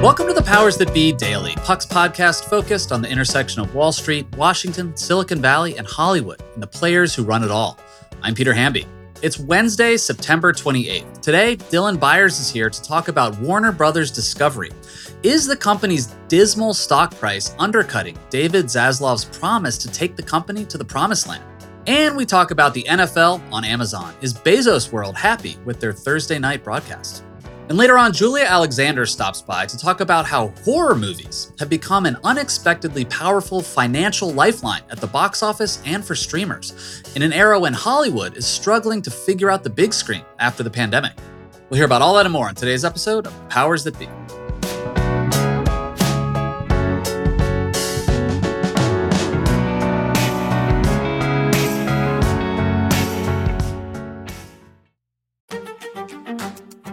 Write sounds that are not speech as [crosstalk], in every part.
Welcome to the Powers That Be Daily, Puck's podcast focused on the intersection of Wall Street, Washington, Silicon Valley, and Hollywood, and the players who run it all. I'm Peter Hamby. It's Wednesday, September 28th. Today, Dylan Byers is here to talk about Warner Brothers Discovery. Is the company's dismal stock price undercutting David Zaslav's promise to take the company to the promised land? And we talk about the NFL on Amazon. Is Bezos World happy with their Thursday night broadcast? And later on, Julia Alexander stops by to talk about how horror movies have become an unexpectedly powerful financial lifeline at the box office and for streamers, in an era when Hollywood is struggling to figure out the big screen after the pandemic. We'll hear about all that and more in today's episode of Powers That Be.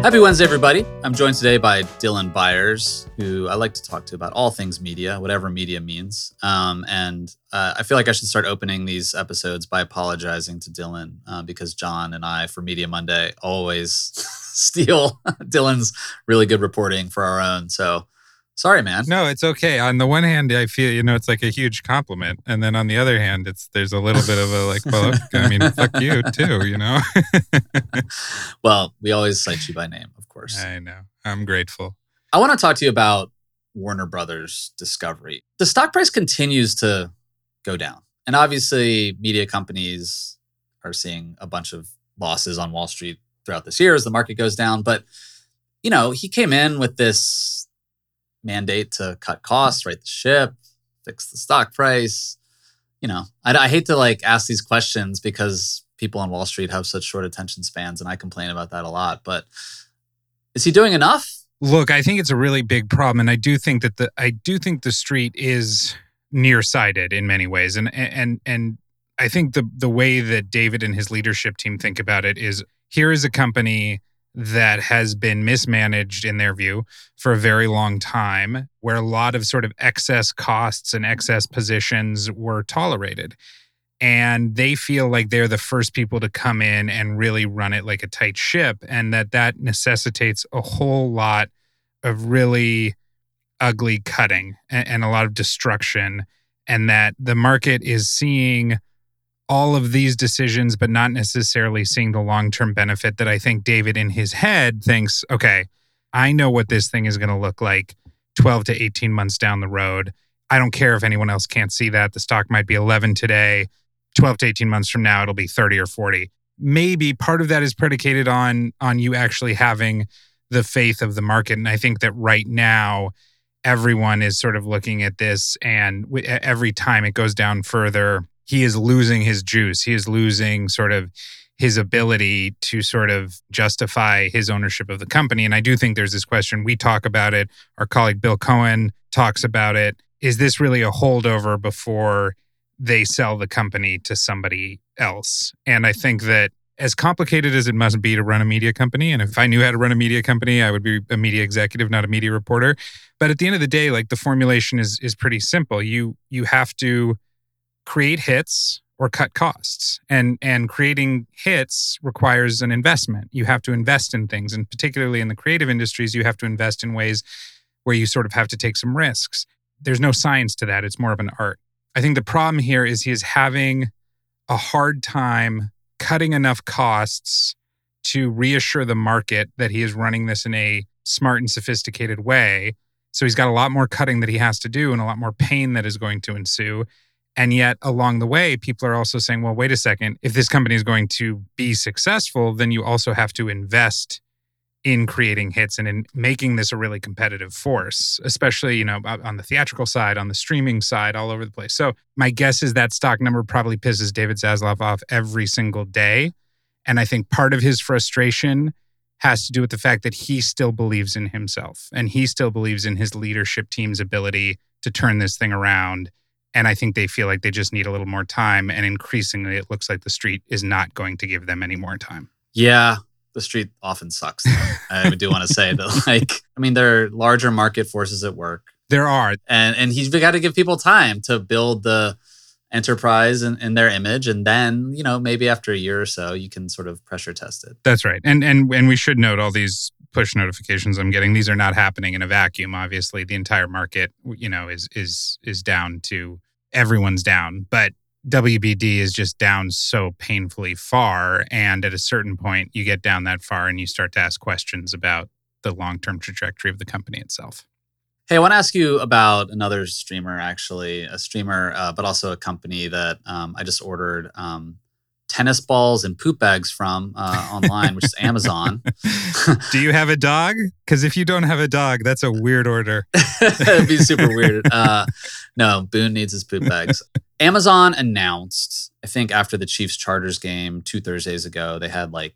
Happy Wednesday, everybody. I'm joined today by Dylan Byers, who I like to talk to about all things media, whatever media means. Um, and uh, I feel like I should start opening these episodes by apologizing to Dylan uh, because John and I, for Media Monday, always [laughs] steal [laughs] Dylan's really good reporting for our own. So Sorry, man. No, it's okay. On the one hand, I feel you know it's like a huge compliment, and then on the other hand, it's there's a little bit of a like, well, [laughs] I mean, fuck you too, you know. [laughs] well, we always cite you by name, of course. I know. I'm grateful. I want to talk to you about Warner Brothers Discovery. The stock price continues to go down, and obviously, media companies are seeing a bunch of losses on Wall Street throughout this year as the market goes down. But you know, he came in with this mandate to cut costs, right the ship, fix the stock price. You know, I, I hate to like ask these questions because people on Wall Street have such short attention spans, and I complain about that a lot. But is he doing enough? Look, I think it's a really big problem, and I do think that the I do think the street is nearsighted in many ways, and and and I think the the way that David and his leadership team think about it is here is a company that has been mismanaged in their view for a very long time, where a lot of sort of excess costs and excess positions were tolerated. And they feel like they're the first people to come in and really run it like a tight ship, and that that necessitates a whole lot of really ugly cutting and, and a lot of destruction, and that the market is seeing all of these decisions, but not necessarily seeing the long term benefit that I think David in his head thinks, okay, I know what this thing is going to look like 12 to 18 months down the road. I don't care if anyone else can't see that. The stock might be 11 today. 12 to 18 months from now, it'll be 30 or 40. Maybe part of that is predicated on on you actually having the faith of the market. And I think that right now, everyone is sort of looking at this, and every time it goes down further, he is losing his juice. He is losing sort of his ability to sort of justify his ownership of the company. And I do think there's this question. We talk about it. Our colleague Bill Cohan talks about it. Is this really a holdover before they sell the company to somebody else? And I think that as complicated as it must be to run a media company, and if I knew how to run a media company, I would be a media executive, not a media reporter. But at the end of the day, like the formulation is is pretty simple. You you have to create hits or cut costs. And and creating hits requires an investment. You have to invest in things and particularly in the creative industries you have to invest in ways where you sort of have to take some risks. There's no science to that. It's more of an art. I think the problem here is he is having a hard time cutting enough costs to reassure the market that he is running this in a smart and sophisticated way. So he's got a lot more cutting that he has to do and a lot more pain that is going to ensue. And yet, along the way, people are also saying, well, wait a second, if this company is going to be successful, then you also have to invest in creating hits and in making this a really competitive force, especially, you know, on the theatrical side, on the streaming side, all over the place. So my guess is that stock number probably pisses David Zaslav off every single day. And I think part of his frustration has to do with the fact that he still believes in himself and he still believes in his leadership team's ability to turn this thing around. And I think they feel like they just need a little more time. And increasingly, it looks like the street is not going to give them any more time. Yeah. The street often sucks. I do want to say that, [laughs] like, I mean, there are larger market forces at work. There are. And, and he's got to give people time to build the, enterprise and, and their image and then you know maybe after a year or so you can sort of pressure test it that's right and and and we should note all these push notifications i'm getting. These are not happening in a vacuum obviously. The entire market you know is is is down to everyone's down but WBD is just down so painfully far and at a certain point you get down that far and you start to ask questions about the long-term trajectory of the company itself. Hey, I want to ask you about another streamer, actually, a streamer, uh, but also a company that um, I just ordered um, tennis balls and poop bags from uh, online, which is [laughs] Amazon. Do you have a dog? Because if you don't have a dog, that's a weird order. [laughs] It'd be super weird. Uh, no, Boone needs his poop bags. Amazon announced, I think after the Chiefs Chargers game two Thursdays ago, they had like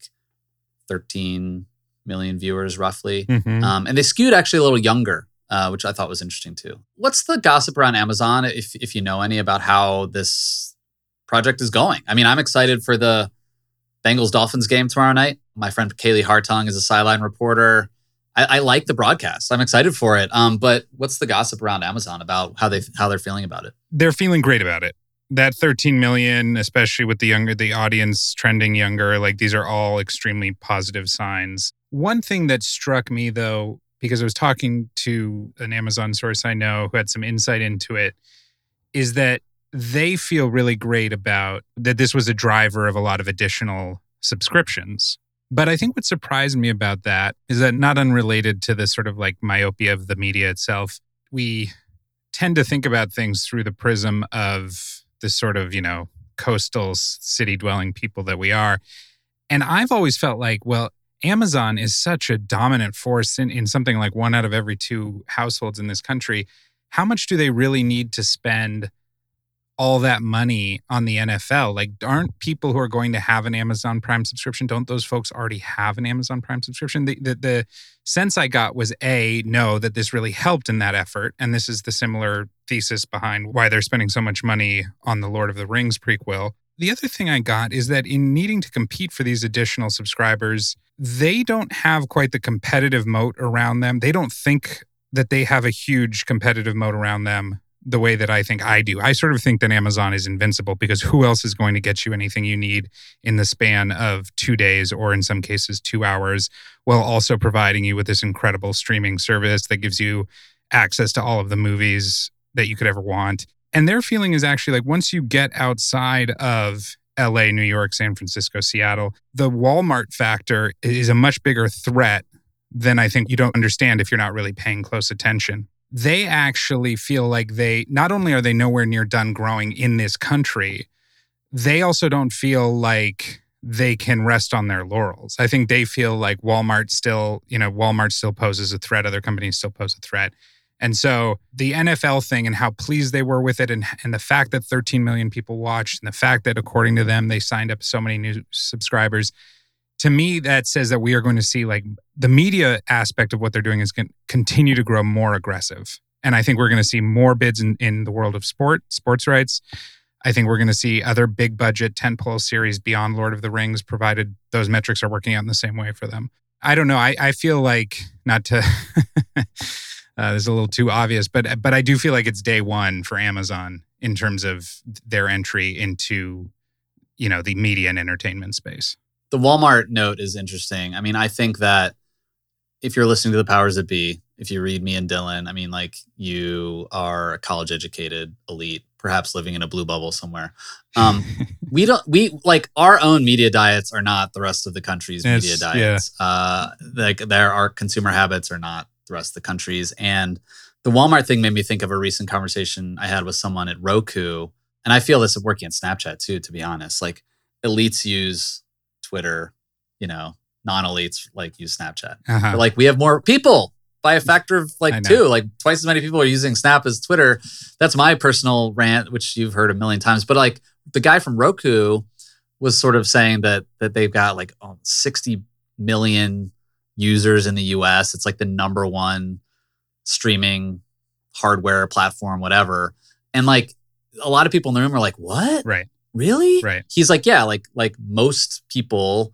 13 million viewers roughly. Mm-hmm. Um, and they skewed actually a little younger uh, which I thought was interesting too. What's the gossip around Amazon, if if you know any about how this project is going? I mean, I'm excited for the Bengals Dolphins game tomorrow night. My friend Kaylee Hartung is a sideline reporter. I, I like the broadcast. I'm excited for it. Um, but what's the gossip around Amazon about how they how they're feeling about it? They're feeling great about it. That 13 million, especially with the younger the audience trending younger, like these are all extremely positive signs. One thing that struck me though because I was talking to an Amazon source I know who had some insight into it, is that they feel really great about that this was a driver of a lot of additional subscriptions. But I think what surprised me about that is that not unrelated to the sort of like myopia of the media itself, we tend to think about things through the prism of this sort of, you know, coastal city dwelling people that we are. And I've always felt like, well, Amazon is such a dominant force in, in something like one out of every two households in this country. How much do they really need to spend all that money on the NFL? Like, aren't people who are going to have an Amazon Prime subscription, don't those folks already have an Amazon Prime subscription? The, the, the sense I got was A, no, that this really helped in that effort. And this is the similar thesis behind why they're spending so much money on the Lord of the Rings prequel. The other thing I got is that in needing to compete for these additional subscribers, they don't have quite the competitive moat around them. They don't think that they have a huge competitive moat around them the way that I think I do. I sort of think that Amazon is invincible because who else is going to get you anything you need in the span of two days or in some cases two hours while also providing you with this incredible streaming service that gives you access to all of the movies that you could ever want. And their feeling is actually like once you get outside of LA, New York, San Francisco, Seattle, the Walmart factor is a much bigger threat than I think you don't understand if you're not really paying close attention. They actually feel like they not only are they nowhere near done growing in this country, they also don't feel like they can rest on their laurels. I think they feel like Walmart still, you know, Walmart still poses a threat, other companies still pose a threat. And so the NFL thing and how pleased they were with it, and, and the fact that 13 million people watched, and the fact that according to them, they signed up so many new subscribers, to me, that says that we are going to see like the media aspect of what they're doing is going to continue to grow more aggressive. And I think we're going to see more bids in, in the world of sport, sports rights. I think we're going to see other big budget tentpole series beyond Lord of the Rings, provided those metrics are working out in the same way for them. I don't know. I, I feel like not to [laughs] uh, is a little too obvious, but but I do feel like it's day one for Amazon in terms of their entry into you know the media and entertainment space. The Walmart note is interesting. I mean, I think that if you're listening to the powers that be, if you read me and Dylan, I mean, like you are a college educated elite, perhaps living in a blue bubble somewhere. Um, [laughs] we don't, we like our own media diets are not the rest of the country's it's, media diets. Yeah. Uh, like there, our consumer habits are not the rest of the countries. And the Walmart thing made me think of a recent conversation I had with someone at Roku. And I feel this is working at Snapchat too, to be honest. Like elites use Twitter, you know, non-elites like use Snapchat. Uh-huh. Like we have more people by a factor of like two, like twice as many people are using Snap as Twitter. That's my personal rant, which you've heard a million times. But like the guy from Roku was sort of saying that that they've got like oh, 60 million users in the US. It's like the number one streaming hardware platform, whatever. And like a lot of people in the room are like, what? Right. Really? Right. He's like, yeah, like like most people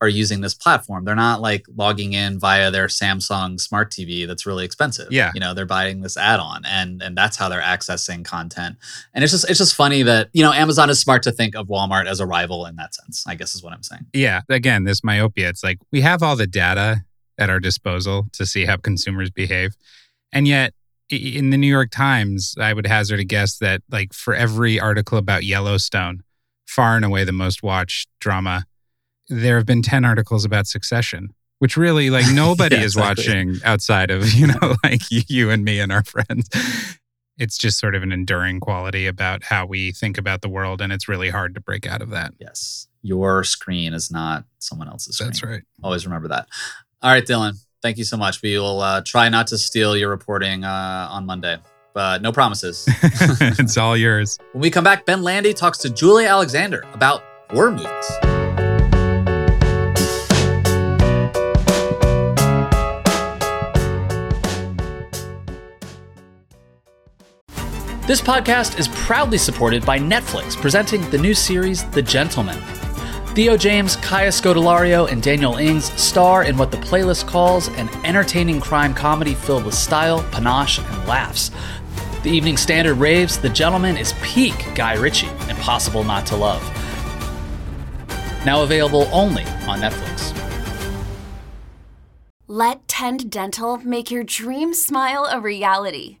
are using this platform. They're not like logging in via their Samsung smart TV that's really expensive. Yeah. You know, they're buying this add-on and and that's how they're accessing content. And it's just it's just funny that, you know, Amazon is smart to think of Walmart as a rival in that sense, I guess is what I'm saying. Yeah. Again, this myopia. It's like we have all the data at our disposal to see how consumers behave. And yet, in the New York Times, I would hazard a guess that, like, for every article about Yellowstone, far and away the most watched drama, there have been 10 articles about succession, which really, like, [laughs] nobody Yeah, is exactly. watching outside of, you know, [laughs] like you, and me and our friends. It's just sort of an enduring quality about how we think about the world. And it's really hard to break out of that. Yes. Your screen is not someone else's screen. That's right. Always remember that. All right, Dylan. Thank you so much. We will uh, try not to steal your reporting uh, on Monday, but no promises. [laughs] it's all yours. when we come back, Ben Landy talks to Julia Alexander about horror movies. This podcast is proudly supported by Netflix, presenting the new series The Gentlemen. Theo James, Kaya Scodelario, and Daniel Ings star in what the playlist calls an entertaining crime comedy filled with style, panache, and laughs. The Evening Standard raves The Gentlemen is peak Guy Ritchie, impossible not to love. Now available only on Netflix. Let Tend Dental make your dream smile a reality.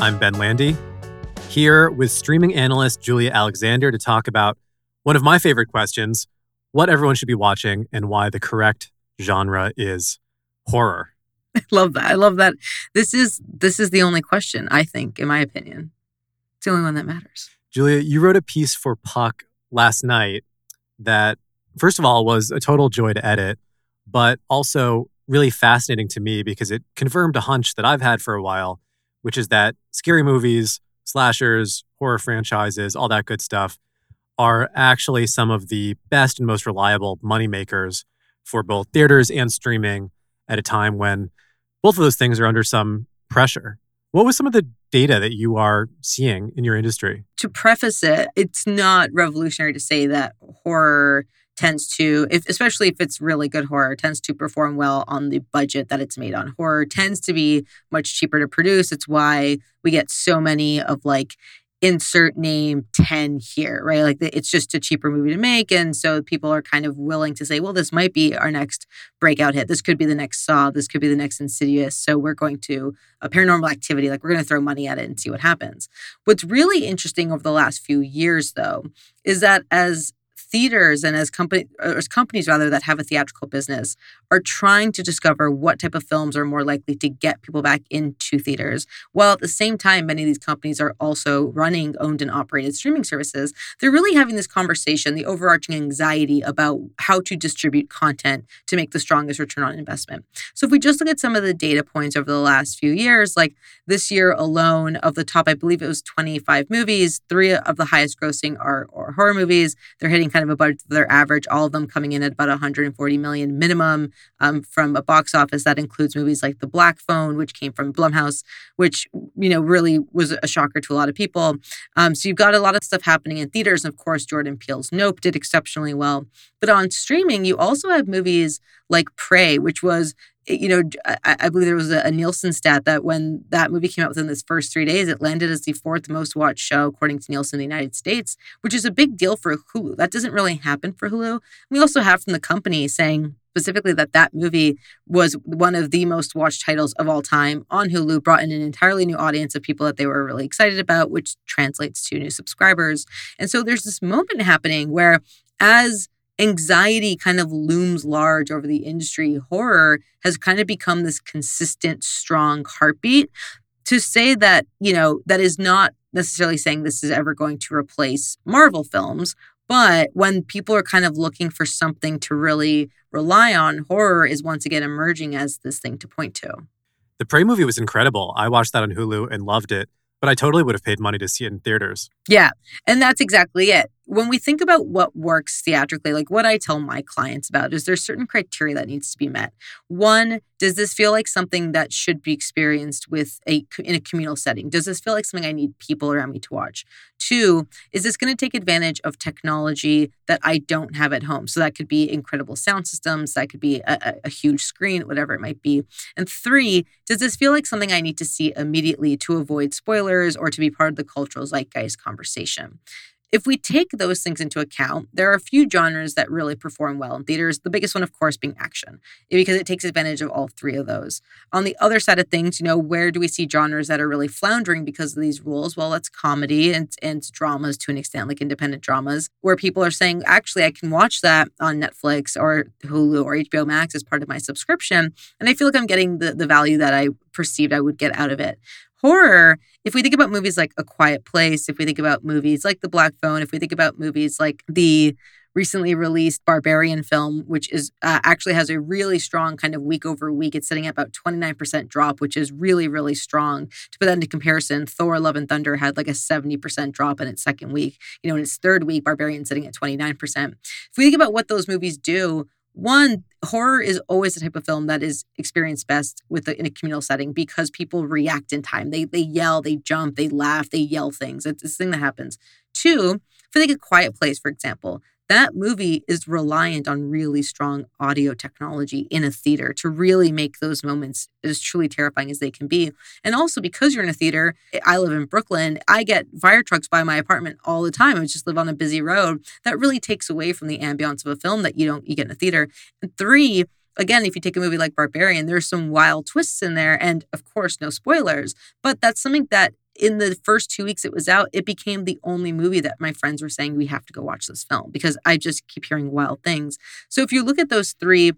I'm Ben Landy, here with streaming analyst Julia Alexander to talk about one of my favorite questions what everyone should be watching and why the correct genre is horror. I love that. I love that. This is this is the only question, I think, in my opinion. It's the only one that matters. Julia, you wrote a piece for Puck last night that, first of all, was a total joy to edit, but also really fascinating to me because it confirmed a hunch that I've had for a while, which is that scary movies, slashers, horror franchises, all that good stuff are actually some of the best and most reliable moneymakers for both theaters and streaming at a time when both of those things are under some pressure. What was some of the data that you are seeing in your industry? To preface it, it's not revolutionary to say that horror tends to, if, especially if it's really good horror, tends to perform well on the budget that it's made on. Horror tends to be much cheaper to produce. It's why we get so many of like insert name 10 here, right? Like it's just a cheaper movie to make. And so people are kind of willing to say, well, this might be our next breakout hit. This could be the next Saw. This could be the next Insidious. So we're going to a paranormal activity, like we're going to throw money at it and see what happens. What's really interesting over the last few years, though, is that as theaters and as company or uh, as companies rather that have a theatrical business are trying to discover what type of films are more likely to get people back into theaters while at the same time many of these companies are also running owned and operated streaming services they're really having this conversation the overarching anxiety about how to distribute content to make the strongest return on investment. So if we just look at some of the data points over the last few years like this year alone of the top i believe it was 25 movies three of the highest grossing are, are horror movies they're hitting kind of above their average all of them coming in at about 140 million minimum um, from a box office that includes movies like the black phone which came from blumhouse which you know really was a shocker to a lot of people. Um, so you've got a lot of stuff happening in theaters. And of course jordan peele's nope did exceptionally well. But on streaming you also have movies like prey which was Eh, you know, I, I believe there was a, a Nielsen stat that when that movie came out within this first three days, it landed as the fourth most watched show according to Nielsen in the United States, which is a big deal for Hulu. That doesn't really happen for Hulu. We also have from the company saying specifically that that movie was one of the most watched titles of all time on Hulu, brought in an entirely new audience of people that they were really excited about, which translates to new subscribers. And so there's this moment happening where as anxiety kind of looms large over the industry, horror has kind of become this consistent, strong heartbeat. To say that, you know, that is not necessarily saying this is ever going to replace Marvel films, but when people are kind of looking for something to really rely on, horror is once again emerging as this thing to point to. The Prey movie was incredible. I watched that on Hulu and loved it, but I totally would have paid money to see it in theaters. Yeah. And that's exactly it when we think about what works theatrically, like what I tell my clients about is there's certain criteria that needs to be met. One, does this feel like something that should be experienced with a in a communal setting? Does this feel like something I need people around me to watch? Two, is this going to take advantage of technology that I don't have at home? So that could be incredible sound systems, that could be a, a huge screen, whatever it might be. And three, does this feel like something I need to see immediately to avoid spoilers or to be part of the cultural zeitgeist conversation? If we take those things into account, there are a few genres that really perform well in theaters. The biggest one, of course, being action, because it takes advantage of all three of those. On the other side of things, you know, where do we see genres that are really floundering because of these rules? Well, it's comedy and, and dramas to an extent, like independent dramas, where people are saying, actually, I can watch that on Netflix or Hulu or HBO Max as part of my subscription. And I feel like I'm getting the, the value that I perceived I would get out of it horror, if we think about movies like A Quiet Place, if we think about movies like The Black Phone, if we think about movies like the recently released Barbarian film, which is uh, actually has a really strong kind of week over week. It's sitting at about 29% drop, which is really, really strong. To put that into comparison, Thor Love and Thunder had like a 70% drop in its second week. You know, in its third week, Barbarian sitting at 29%. If we think about what those movies do, one horror is always the type of film that is experienced best with the, in a communal setting because people react in time. They they yell they jump they laugh they yell things. It's this thing that happens. Two for like a quiet place for example that movie is reliant on really strong audio technology in a theater to really make those moments as truly terrifying as they can be. And also because you're in a theater, I live in Brooklyn, I get fire trucks by my apartment all the time. I just live on a busy road. That really takes away from the ambiance of a film that you don't you get in a theater. And three, again, if you take a movie like Barbarian, there's some wild twists in there, and of course, no spoilers. But that's something that in the first two weeks it was out, it became the only movie that my friends were saying we have to go watch this film because I just keep hearing wild things. So if you look at those three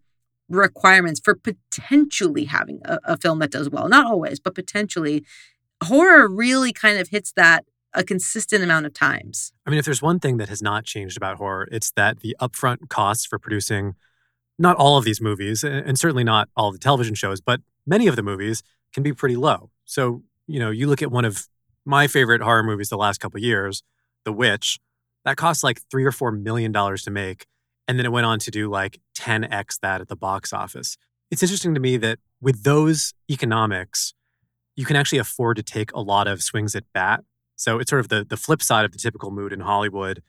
requirements for potentially having a, a film that does well, not always, but potentially, horror really kind of hits that a consistent amount of times. I mean, if there's one thing that has not changed about horror, it's that the upfront costs for producing not all of these movies, and certainly not all the television shows, but many of the movies can be pretty low. So you know, you look at one of my favorite horror movies the last couple years, The Witch, that cost like three or four million dollars to make. And then it went on to do like 10x that at the box office. It's interesting to me that with those economics, you can actually afford to take a lot of swings at bat. So it's sort of the, the flip side of the typical mood in Hollywood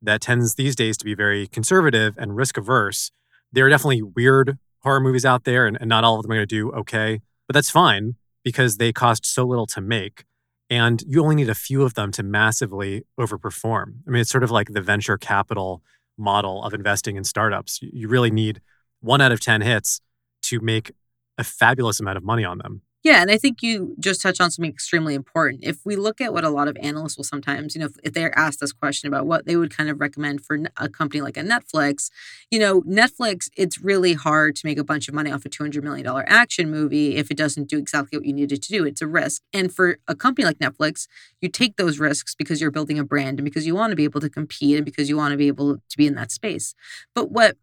that tends these days to be very conservative and risk averse. There are definitely weird horror movies out there, and, and not all of them are going to do okay, but that's fine because they cost so little to make. And you only need a few of them to massively overperform. I mean, it's sort of like the venture capital model of investing in startups. You really need one out of 10 hits to make a fabulous amount of money on them. Yeah, and I think you just touched on something extremely important. If we look at what a lot of analysts will sometimes, you know, if, they're asked this question about what they would kind of recommend for a company like a Netflix, you know, Netflix, it's really hard to make a bunch of money off a $200 million action movie if it doesn't do exactly what you needed it to do. It's a risk. And for a company like Netflix, you take those risks because you're building a brand and because you want to be able to compete and because you want to be able to be in that space. But what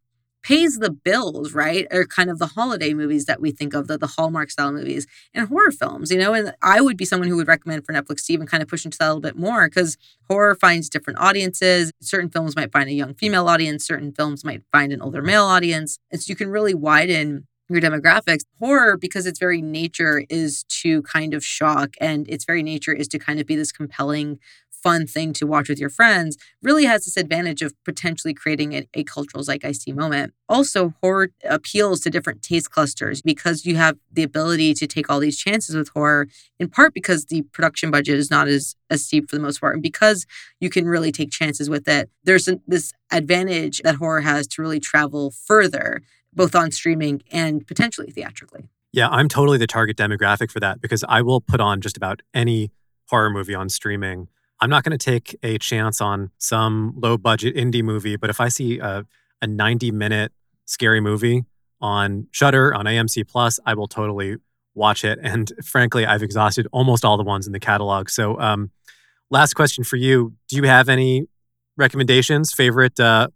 pays the bills, right? Are kind of the holiday movies that we think of, the, the Hallmark style movies and horror films, you know? And I would be someone who would recommend for Netflix to even kind of push into that a little bit more because horror finds different audiences. Certain films might find a young female audience, certain films might find an older male audience. And so you can really widen your demographics. Horror, because its very nature is to kind of shock and its very nature is to kind of be this compelling fun thing to watch with your friends really has this advantage of potentially creating a, a cultural zeitgeisty moment. Also, horror appeals to different taste clusters because you have the ability to take all these chances with horror, in part because the production budget is not as, as steep for the most part, and because you can really take chances with it. There's this advantage that horror has to really travel further both on streaming and potentially theatrically. Yeah, I'm totally the target demographic for that because I will put on just about any horror movie on streaming. I'm not going to take a chance on some low budget indie movie, but if I see a, a 90 minute scary movie on Shudder on AMC Plus, I will totally watch it. And [laughs] frankly, I've exhausted almost all the ones in the catalog. So, um, last question for you: Do you have any recommendations? Favorite uh,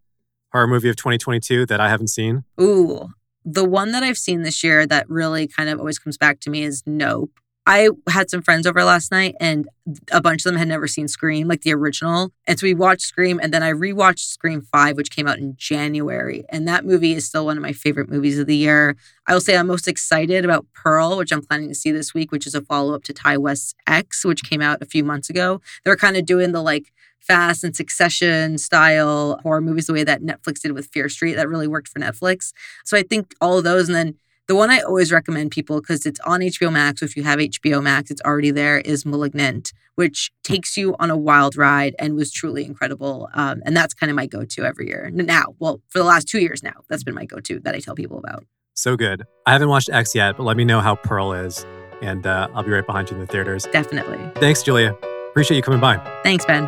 horror movie of 2022 that I haven't seen? Ooh, the one that I've seen this year that really kind of always comes back to me is Nope. I had some friends over last night and a bunch of them had never seen Scream, like the original. And so we watched Scream and then I rewatched Scream 5, which came out in January. And that movie is still one of my favorite movies of the year. I will say I'm most excited about Pearl, which I'm planning to see this week, which is a follow up to Ti West's X, which came out a few months ago. They're kind of doing the like fast and succession style horror movies the way that Netflix did with Fear Street. That really worked for Netflix. So I think all of those. And then the one I always recommend people because it's on HBO Max. So if you have HBO Max, it's already there. Is *Malignant*, which takes you on a wild ride and was truly incredible. Um, and that's kind of my go-to every year. Now, well, for the last two years now, that's been my go-to that I tell people about. So good. I haven't watched X yet, but let me know how Pearl is, and uh, I'll be right behind you in the theaters. Definitely. Thanks, Julia. Appreciate you coming by. Thanks, Ben.